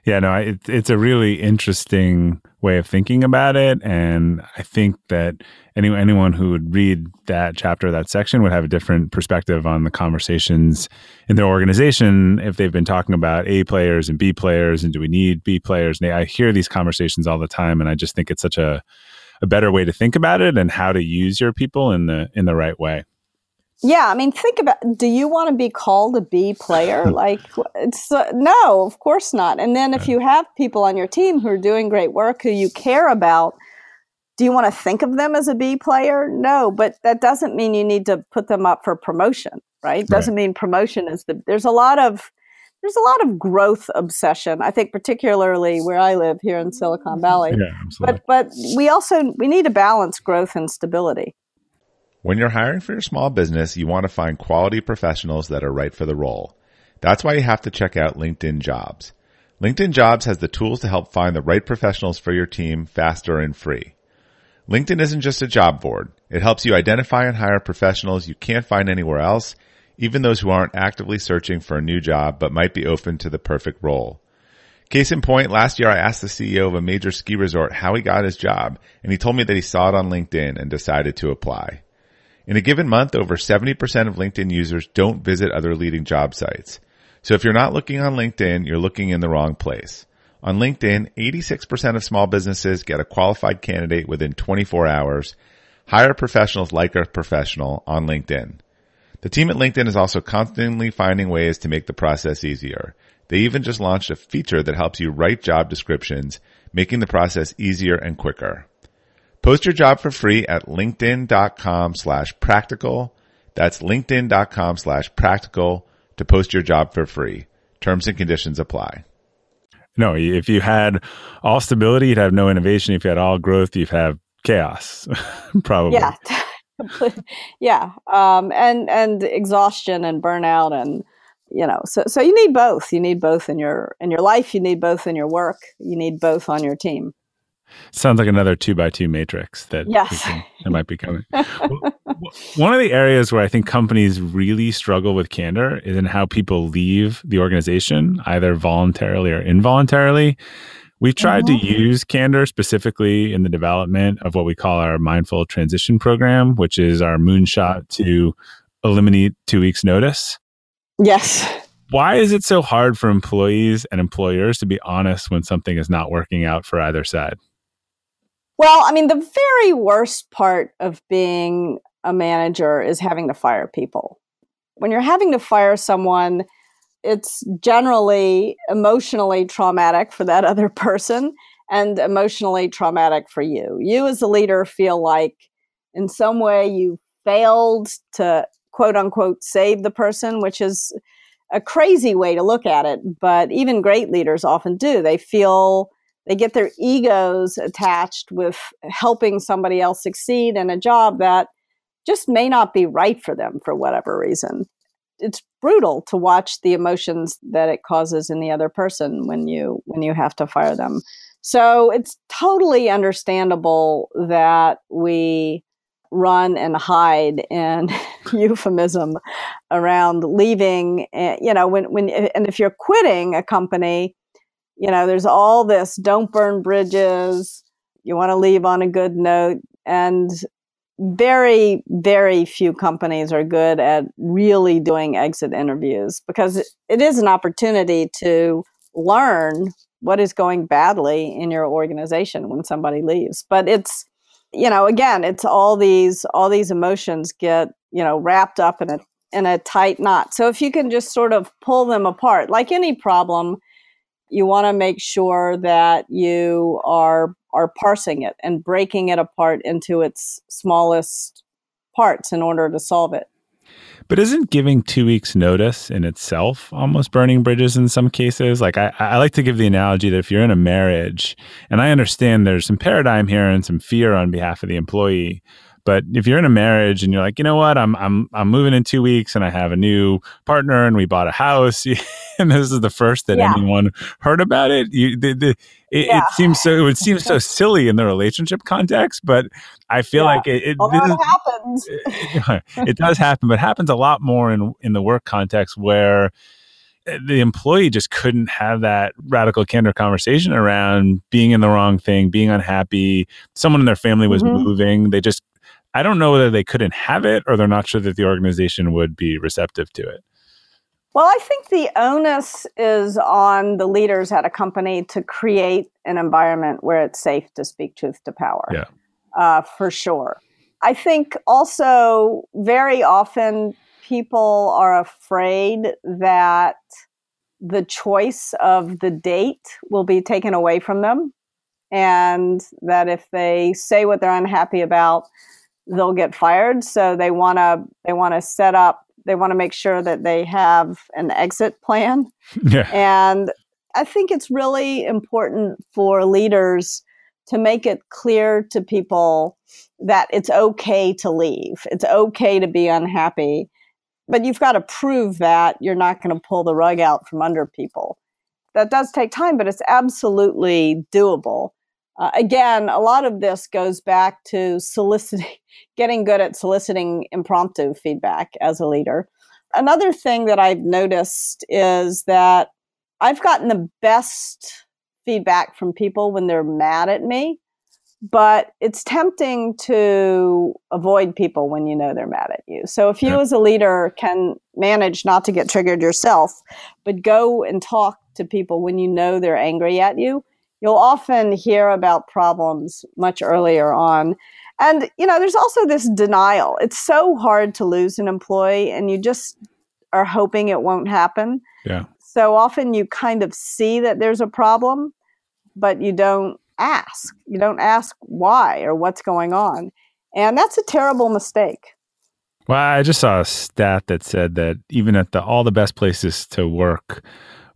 Yeah, no, it, it's a really interesting way of thinking about it, and I think that any, anyone who would read that chapter, that section, would have a different perspective on the conversations in their organization if they've been talking about A players and B players, and do we need B players? And I hear these conversations all the time, and I just think it's such a a better way to think about it and how to use your people in the in the right way. Yeah, I mean, think about do you want to be called a B player? like, it's uh, no, of course not. And then if you have people on your team who are doing great work who you care about, do you want to think of them as a B player? No, but that doesn't mean you need to put them up for promotion, right? Doesn't right. mean promotion is the. There's a lot of there's a lot of growth obsession. I think particularly where I live here in Silicon Valley. Yeah, absolutely. But but we also we need to balance growth and stability. When you're hiring for your small business, you want to find quality professionals that are right for the role. That's why you have to check out LinkedIn Jobs. LinkedIn Jobs has the tools to help find the right professionals for your team faster and free. LinkedIn isn't just a job board. It helps you identify and hire professionals you can't find anywhere else, even those who aren't actively searching for a new job but might be open to the perfect role. Case in point, last year I asked the CEO of a major ski resort how he got his job, and he told me that he saw it on LinkedIn and decided to apply. In a given month, over 70% of LinkedIn users don't visit other leading job sites. So if you're not looking on LinkedIn, you're looking in the wrong place. On LinkedIn, 86% of small businesses get a qualified candidate within 24 hours. Hire professionals like a professional on LinkedIn. The team at LinkedIn is also constantly finding ways to make the process easier. They even just launched a feature that helps you write job descriptions, making the process easier and quicker. Post your job for free at linkedin.com slash practical. That's linkedin.com slash practical to post your job for free. Terms and conditions apply. No, if you had all stability, you'd have no innovation. If you had all growth, you'd have chaos, probably. Yeah. yeah. Um, and, and exhaustion and burnout and, you know, so, so you need both. You need both in your, in your life. You need both in your work. You need both on your team. Sounds like another two by two matrix that, yes. can, that might be coming. One of the areas where I think companies really struggle with candor is in how people leave the organization, either voluntarily or involuntarily. We've tried mm-hmm. to use candor specifically in the development of what we call our mindful transition program, which is our moonshot to eliminate two weeks' notice. Yes. Why is it so hard for employees and employers to be honest when something is not working out for either side? Well, I mean, the very worst part of being a manager is having to fire people. When you're having to fire someone, it's generally emotionally traumatic for that other person and emotionally traumatic for you. You, as a leader, feel like in some way you failed to quote unquote save the person, which is a crazy way to look at it. But even great leaders often do. They feel they get their egos attached with helping somebody else succeed in a job that just may not be right for them for whatever reason. It's brutal to watch the emotions that it causes in the other person when you when you have to fire them. So it's totally understandable that we run and hide in euphemism around leaving eh, you know when when and if you're quitting a company you know there's all this don't burn bridges. You want to leave on a good note. And very very few companies are good at really doing exit interviews because it is an opportunity to learn what is going badly in your organization when somebody leaves. But it's you know again it's all these all these emotions get you know wrapped up in a in a tight knot. So if you can just sort of pull them apart like any problem you want to make sure that you are are parsing it and breaking it apart into its smallest parts in order to solve it but isn't giving two weeks notice in itself almost burning bridges in some cases? Like I, I like to give the analogy that if you're in a marriage, and I understand there's some paradigm here and some fear on behalf of the employee, but if you're in a marriage and you're like, you know what, I'm I'm I'm moving in two weeks and I have a new partner and we bought a house, and this is the first that yeah. anyone heard about it. You, the, the, it, yeah. it, seems so. It would seem so silly in the relationship context, but I feel yeah. like it. it well, that happens. It, it does happen, but happens a lot more in in the work context where eh, the employee just couldn't have that radical candor conversation around being in the wrong thing, being unhappy. Someone in their family was mm-hmm. moving. They just I don't know whether they couldn't have it or they're not sure that the organization would be receptive to it. Well, I think the onus is on the leaders at a company to create an environment where it's safe to speak truth to power. Yeah. Uh, for sure. I think also very often people are afraid that the choice of the date will be taken away from them. And that if they say what they're unhappy about, they'll get fired. So they want to they want to set up they want to make sure that they have an exit plan. Yeah. And I think it's really important for leaders to make it clear to people that it's okay to leave. It's okay to be unhappy. But you've got to prove that you're not going to pull the rug out from under people. That does take time, but it's absolutely doable. Uh, again, a lot of this goes back to soliciting, getting good at soliciting impromptu feedback as a leader. Another thing that I've noticed is that I've gotten the best feedback from people when they're mad at me, but it's tempting to avoid people when you know they're mad at you. So if you yeah. as a leader can manage not to get triggered yourself, but go and talk to people when you know they're angry at you, you'll often hear about problems much earlier on. And, you know, there's also this denial. It's so hard to lose an employee, and you just are hoping it won't happen. Yeah. So often you kind of see that there's a problem, but you don't ask. You don't ask why or what's going on. And that's a terrible mistake. Well, I just saw a stat that said that even at the all the best places to work,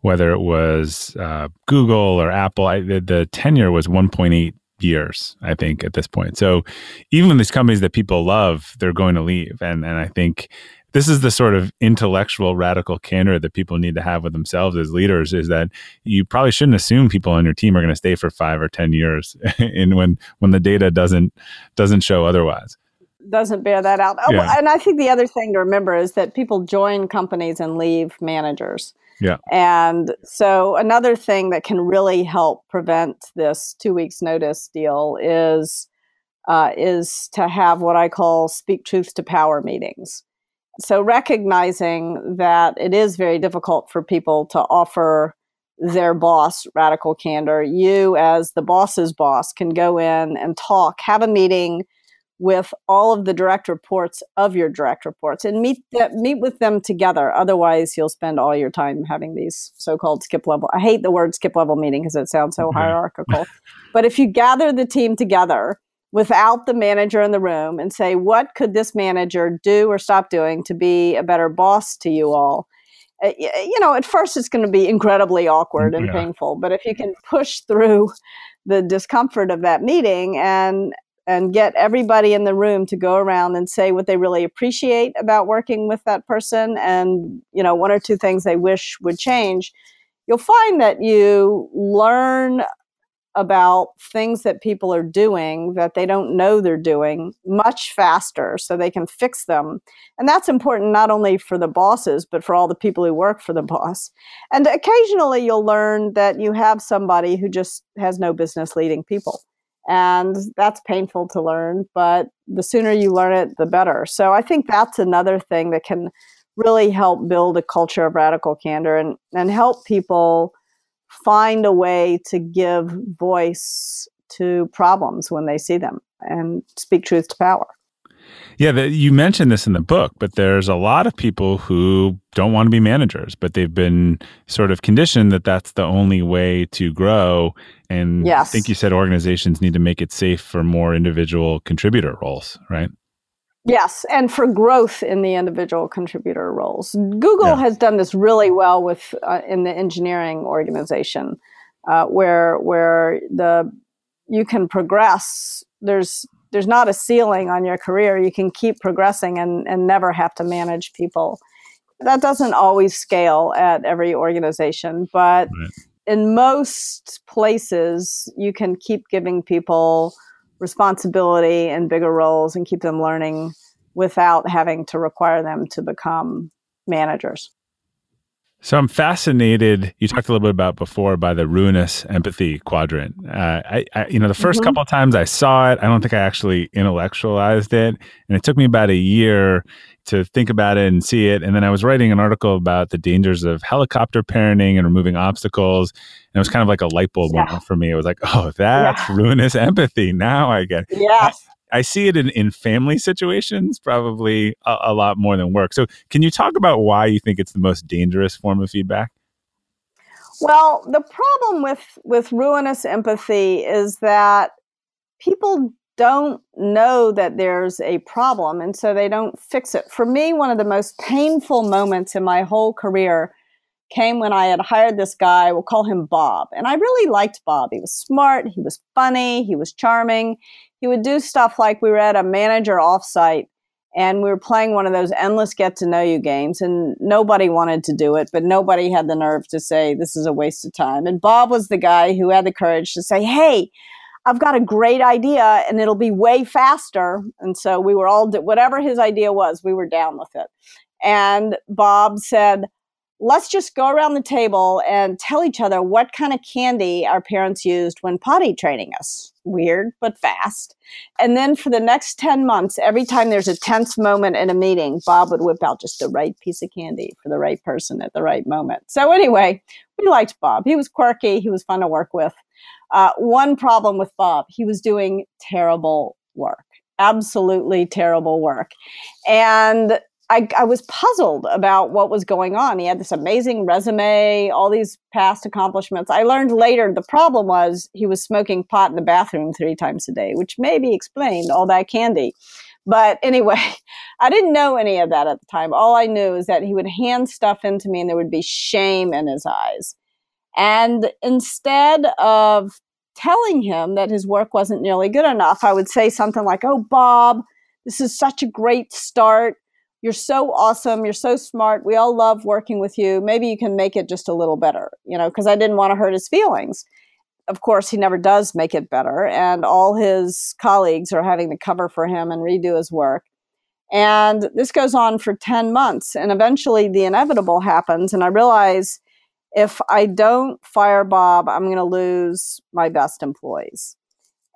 whether it was uh, Google or Apple, I, the, the tenure was 1.8 years, I think, at this point. So even with these companies that people love, they're going to leave. And, and I think this is the sort of intellectual radical candor that people need to have with themselves as leaders is that you probably shouldn't assume people on your team are going to stay for five or 10 years and when, when the data doesn't, doesn't show otherwise doesn't bear that out. Oh, yeah. and I think the other thing to remember is that people join companies and leave managers. Yeah. And so another thing that can really help prevent this two weeks notice deal is uh, is to have what I call speak truth to power meetings. So recognizing that it is very difficult for people to offer their boss radical candor, you as the boss's boss can go in and talk, have a meeting with all of the direct reports of your direct reports and meet that meet with them together. Otherwise you'll spend all your time having these so-called skip level i hate the word skip level meeting because it sounds so hierarchical. But if you gather the team together without the manager in the room and say what could this manager do or stop doing to be a better boss to you all? Uh, you know at first it's going to be incredibly awkward and yeah. painful but if you can push through the discomfort of that meeting and and get everybody in the room to go around and say what they really appreciate about working with that person and you know one or two things they wish would change you'll find that you learn about things that people are doing that they don't know they're doing much faster so they can fix them. And that's important not only for the bosses, but for all the people who work for the boss. And occasionally you'll learn that you have somebody who just has no business leading people. And that's painful to learn, but the sooner you learn it, the better. So I think that's another thing that can really help build a culture of radical candor and, and help people find a way to give voice to problems when they see them and speak truth to power. Yeah, the, you mentioned this in the book, but there's a lot of people who don't want to be managers, but they've been sort of conditioned that that's the only way to grow. And yes. I think you said organizations need to make it safe for more individual contributor roles, right? Yes, and for growth in the individual contributor roles. Google yeah. has done this really well with uh, in the engineering organization, uh, where where the you can progress. There's there's not a ceiling on your career. You can keep progressing and, and never have to manage people. That doesn't always scale at every organization, but right. in most places, you can keep giving people responsibility and bigger roles and keep them learning without having to require them to become managers. So I'm fascinated. You talked a little bit about before by the ruinous empathy quadrant. Uh, I, I, you know, the 1st mm-hmm. couple of times I saw it, I don't think I actually intellectualized it, and it took me about a year to think about it and see it. And then I was writing an article about the dangers of helicopter parenting and removing obstacles. And it was kind of like a light bulb yeah. moment for me. It was like, oh, that's yeah. ruinous empathy. Now I get. It. Yes. I see it in, in family situations probably a, a lot more than work. So, can you talk about why you think it's the most dangerous form of feedback? Well, the problem with with ruinous empathy is that people don't know that there's a problem and so they don't fix it. For me, one of the most painful moments in my whole career came when I had hired this guy, we'll call him Bob. And I really liked Bob. He was smart, he was funny, he was charming, he would do stuff like we were at a manager offsite and we were playing one of those endless get to know you games and nobody wanted to do it but nobody had the nerve to say this is a waste of time. And bob was the guy who had the courage to say hey i've got a great idea and it'll be way faster. And so we were all whatever his idea was we were down with it. And bob said let's just go around the table and tell each other what kind of candy our parents used when potty training us. Weird, but fast. And then for the next 10 months, every time there's a tense moment in a meeting, Bob would whip out just the right piece of candy for the right person at the right moment. So, anyway, we liked Bob. He was quirky, he was fun to work with. Uh, one problem with Bob, he was doing terrible work absolutely terrible work. And I, I, was puzzled about what was going on. He had this amazing resume, all these past accomplishments. I learned later the problem was he was smoking pot in the bathroom three times a day, which maybe explained all that candy. But anyway, I didn't know any of that at the time. All I knew is that he would hand stuff into me and there would be shame in his eyes. And instead of telling him that his work wasn't nearly good enough, I would say something like, Oh, Bob, this is such a great start you're so awesome. You're so smart. We all love working with you. Maybe you can make it just a little better, you know, because I didn't want to hurt his feelings. Of course, he never does make it better. And all his colleagues are having to cover for him and redo his work. And this goes on for 10 months. And eventually the inevitable happens. And I realize if I don't fire Bob, I'm going to lose my best employees.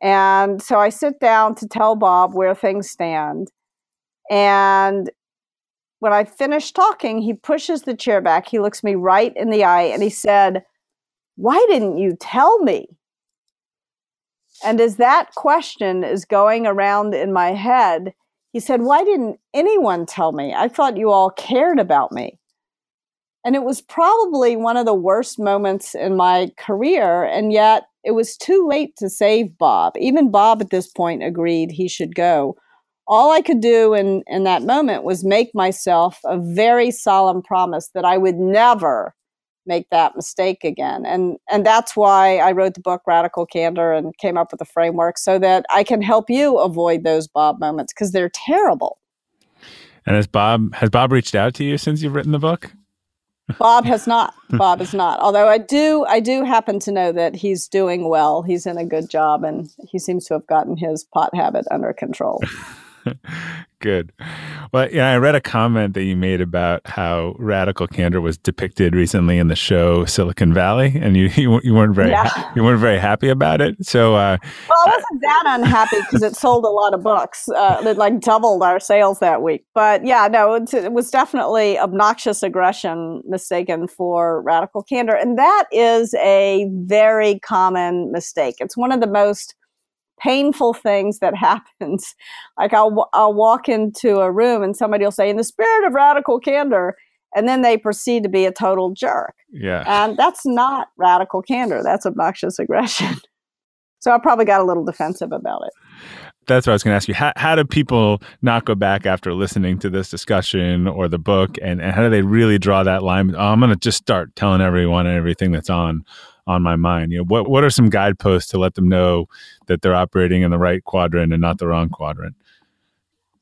And so I sit down to tell Bob where things stand. And when I finished talking, he pushes the chair back. He looks me right in the eye and he said, Why didn't you tell me? And as that question is going around in my head, he said, Why didn't anyone tell me? I thought you all cared about me. And it was probably one of the worst moments in my career. And yet it was too late to save Bob. Even Bob at this point agreed he should go. All I could do in, in that moment was make myself a very solemn promise that I would never make that mistake again. And and that's why I wrote the book Radical Candor and came up with a framework so that I can help you avoid those Bob moments because they're terrible. And has Bob has Bob reached out to you since you've written the book? Bob has not. Bob is not. Although I do I do happen to know that he's doing well. He's in a good job and he seems to have gotten his pot habit under control. Good. Well, yeah, I read a comment that you made about how radical candor was depicted recently in the show Silicon Valley, and you you, you weren't very yeah. ha- you weren't very happy about it. So, uh, well, I wasn't that unhappy because it sold a lot of books. Uh, it like doubled our sales that week. But yeah, no, it, it was definitely obnoxious aggression mistaken for radical candor, and that is a very common mistake. It's one of the most painful things that happens. Like I'll I'll walk into a room and somebody will say, "In the spirit of radical candor," and then they proceed to be a total jerk. Yeah, and that's not radical candor. That's obnoxious aggression. so I probably got a little defensive about it. That's what I was going to ask you. How, how do people not go back after listening to this discussion or the book, and, and how do they really draw that line? Oh, I'm going to just start telling everyone and everything that's on on my mind. You know, what what are some guideposts to let them know that they're operating in the right quadrant and not the wrong quadrant?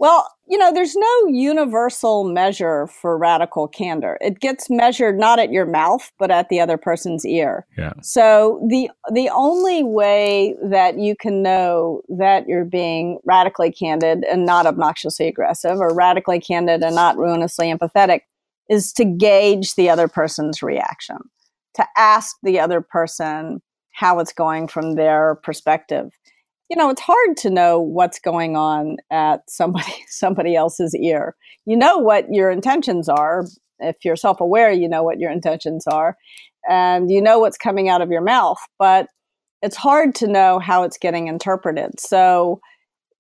Well, you know, there's no universal measure for radical candor. It gets measured not at your mouth, but at the other person's ear. Yeah. So the the only way that you can know that you're being radically candid and not obnoxiously aggressive, or radically candid and not ruinously empathetic, is to gauge the other person's reaction to ask the other person how it's going from their perspective. You know, it's hard to know what's going on at somebody somebody else's ear. You know what your intentions are. If you're self-aware, you know what your intentions are and you know what's coming out of your mouth, but it's hard to know how it's getting interpreted. So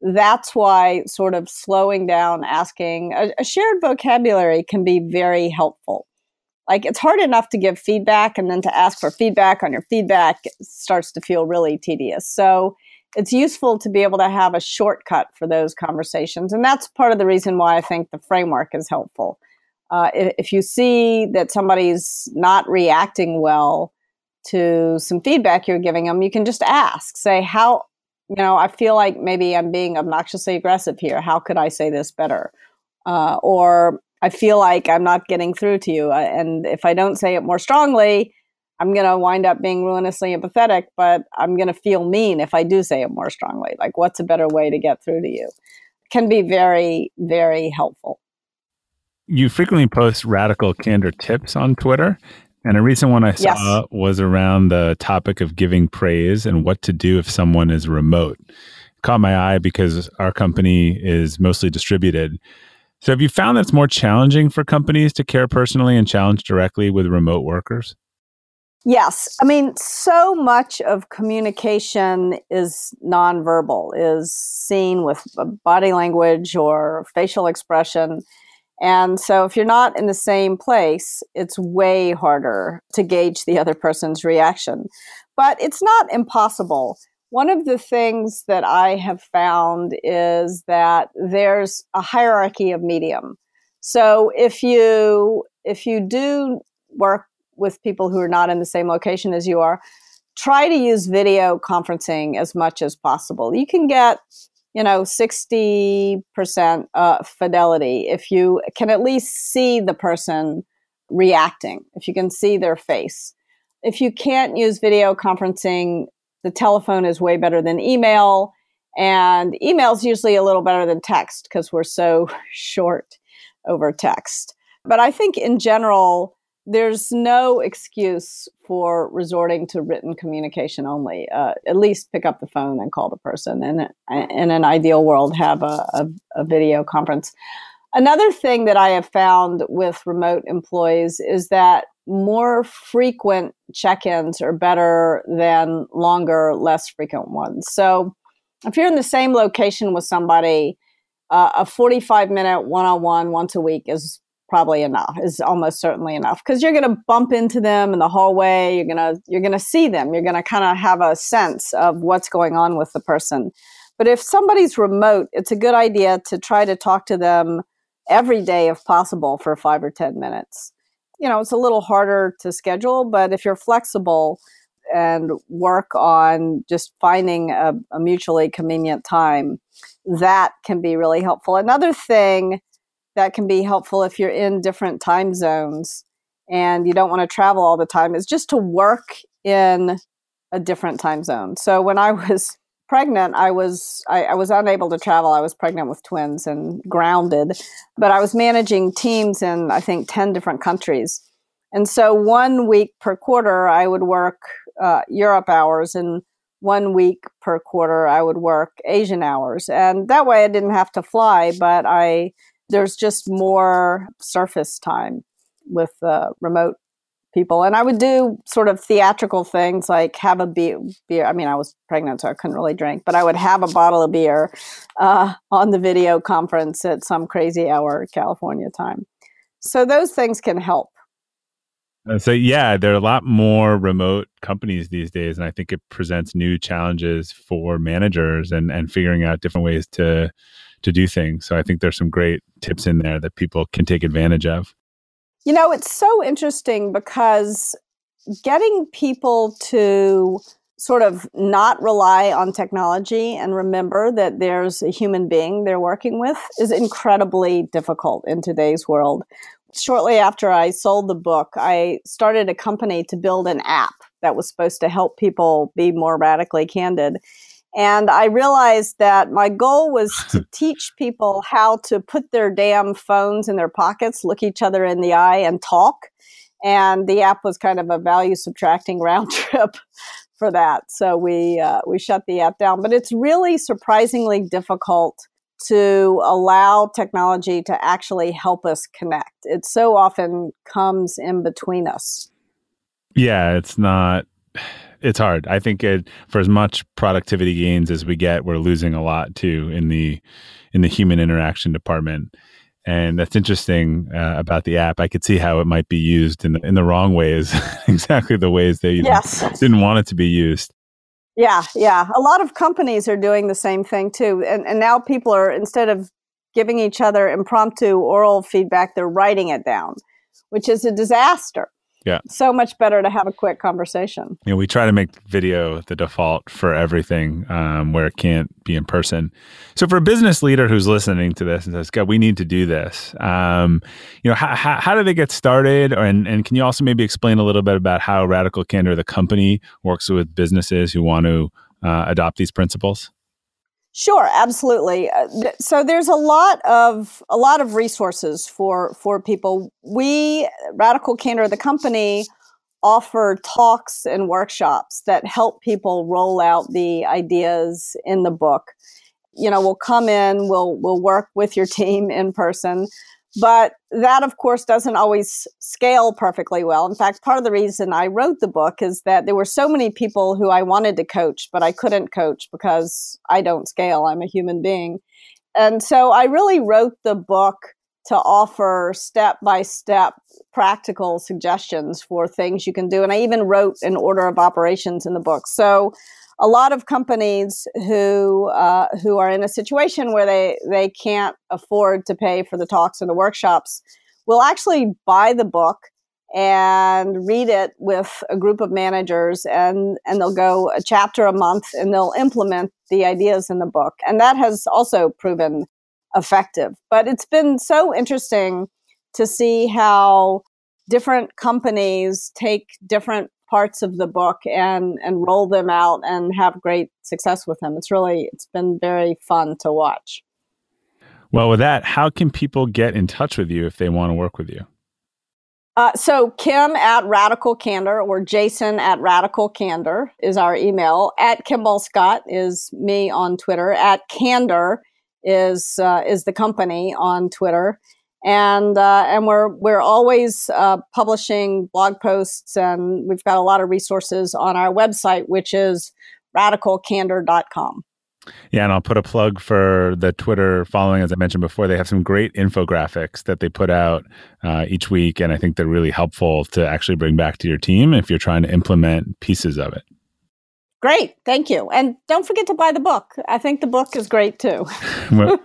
that's why sort of slowing down, asking a, a shared vocabulary can be very helpful like it's hard enough to give feedback and then to ask for feedback on your feedback starts to feel really tedious. So it's useful to be able to have a shortcut for those conversations. And that's part of the reason why I think the framework is helpful. Uh, if, you see that somebody's not reacting well to some feedback you're giving them, you can just ask, say, how, you know, I feel like maybe I'm being obnoxiously aggressive here. How could I say this better? Uh, or I feel like I'm not getting through to you. Uh, and if I don't say it more strongly, I'm going to wind up being ruinously empathetic, but I'm going to feel mean if I do say it more strongly. Like, what's a better way to get through to you? Can be very, very helpful. You frequently post radical candor tips on Twitter. And a recent one I saw yes. was around the topic of giving praise and what to do if someone is remote. It caught my eye because our company is mostly distributed. So, have you found that it's more challenging for companies to care personally and challenge directly with remote workers? Yes. I mean, so much of communication is nonverbal, is seen with body language or facial expression. And so, if you're not in the same place, it's way harder to gauge the other person's reaction. But it's not impossible. One of the things that I have found is that there's a hierarchy of medium. So if you if you do work with people who are not in the same location as you are, try to use video conferencing as much as possible. You can get, you know, 60% uh, fidelity if you can at least see the person reacting, if you can see their face. If you can't use video conferencing, the telephone is way better than email and email is usually a little better than text because we're so short over text. But i think in general there's no excuse for resorting to written communication only uh, at least pick up the phone and call the person and in an ideal world have a, a, a video conference. Another thing that i have found with remote employees is that more frequent check-ins are better than longer, less frequent ones. So if you're in the same location with somebody, uh, a 45 minute one-on-one once a week is probably enough is almost certainly enough because you're going to bump into them in the hallway you're going to you're going to see them you're going to kind of have a sense of what's going on with the person but if somebody's remote it's a good idea to try to talk to them every day if possible for 5 or 10 minutes you know it's a little harder to schedule but if you're flexible and work on just finding a, a mutually convenient time that can be really helpful another thing that can be helpful if you're in different time zones and you don't want to travel all the time is just to work in a different time zone. So when I was pregnant, I was I, I, was unable to travel. I was pregnant with twins and grounded, but I was managing teams in I think ten different countries. And so one week per quarter, I would work uh, Europe hours, and one week per quarter, I would work Asian hours. And that way, I didn't have to fly, but I there's just more surface time with uh, remote people. And I would do sort of theatrical things like have a beer, beer. I mean, I was pregnant, so I couldn't really drink, but I would have a bottle of beer uh, on the video conference at some crazy hour California time. So those things can help. So yeah, there are a lot more remote companies these days, and I think it presents new challenges for managers and and figuring out different ways to to do things. So I think there's some great tips in there that people can take advantage of. You know, it's so interesting because getting people to sort of not rely on technology and remember that there's a human being they're working with is incredibly difficult in today's world. Shortly after I sold the book, I started a company to build an app that was supposed to help people be more radically candid. And I realized that my goal was to teach people how to put their damn phones in their pockets, look each other in the eye, and talk. And the app was kind of a value subtracting round trip for that. So we uh, we shut the app down. But it's really surprisingly difficult to allow technology to actually help us connect. It so often comes in between us. Yeah, it's not it's hard. I think it, for as much productivity gains as we get, we're losing a lot too in the in the human interaction department. And that's interesting uh, about the app. I could see how it might be used in the, in the wrong ways, exactly the ways they yes. didn't want it to be used. Yeah, yeah. A lot of companies are doing the same thing too. And, and now people are, instead of giving each other impromptu oral feedback, they're writing it down, which is a disaster yeah. So much better to have a quick conversation. You know, we try to make video the default for everything um, where it can't be in person. So for a business leader who's listening to this and says, God, we need to do this, um, you know, how, how, how, do they get started? And, and can you also maybe explain a little bit about how Radical Candor, the company, works with businesses who want to uh, adopt these principles? Sure, absolutely. Uh, so there's a lot of a lot of resources for for people. We Radical Candor, the company, offer talks and workshops that help people roll out the ideas in the book. You know, we'll come in, we'll we'll work with your team in person. But that, of course, doesn't always scale perfectly well. In fact, part of the reason I wrote the book is that there were so many people who I wanted to coach, but I couldn't coach because I don't scale. I'm a human being. And so I really wrote the book to offer step by step practical suggestions for things you can do. And I even wrote an order of operations in the book. So a lot of companies who uh, who are in a situation where they they can't afford to pay for the talks and the workshops will actually buy the book and read it with a group of managers and and they'll go a chapter a month and they'll implement the ideas in the book. And that has also proven effective. But it's been so interesting to see how different companies take different parts of the book and and roll them out and have great success with them. It's really it's been very fun to watch. Well, with that, how can people get in touch with you if they want to work with you? Uh, so Kim at Radical Candor or Jason at Radical Candor is our email. At Kimball Scott is me on Twitter. At Candor is uh, is the company on Twitter. And uh, and we're we're always uh, publishing blog posts, and we've got a lot of resources on our website, which is radicalcandor.com. Yeah, and I'll put a plug for the Twitter following. As I mentioned before, they have some great infographics that they put out uh, each week, and I think they're really helpful to actually bring back to your team if you're trying to implement pieces of it. Great, thank you, and don't forget to buy the book. I think the book is great too. well,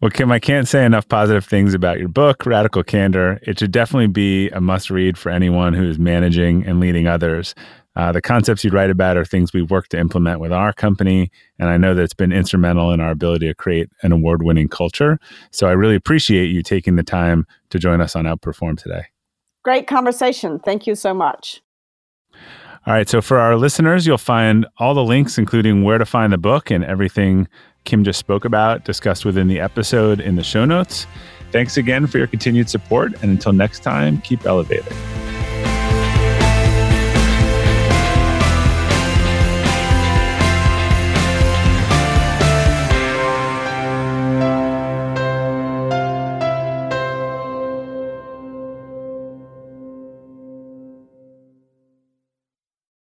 well, Kim, I can't say enough positive things about your book, Radical Candor. It should definitely be a must read for anyone who is managing and leading others. Uh, the concepts you write about are things we've worked to implement with our company, and I know that it's been instrumental in our ability to create an award winning culture. So I really appreciate you taking the time to join us on Outperform today. Great conversation. Thank you so much. All right. So for our listeners, you'll find all the links, including where to find the book and everything Kim just spoke about, discussed within the episode in the show notes. Thanks again for your continued support. And until next time, keep elevating.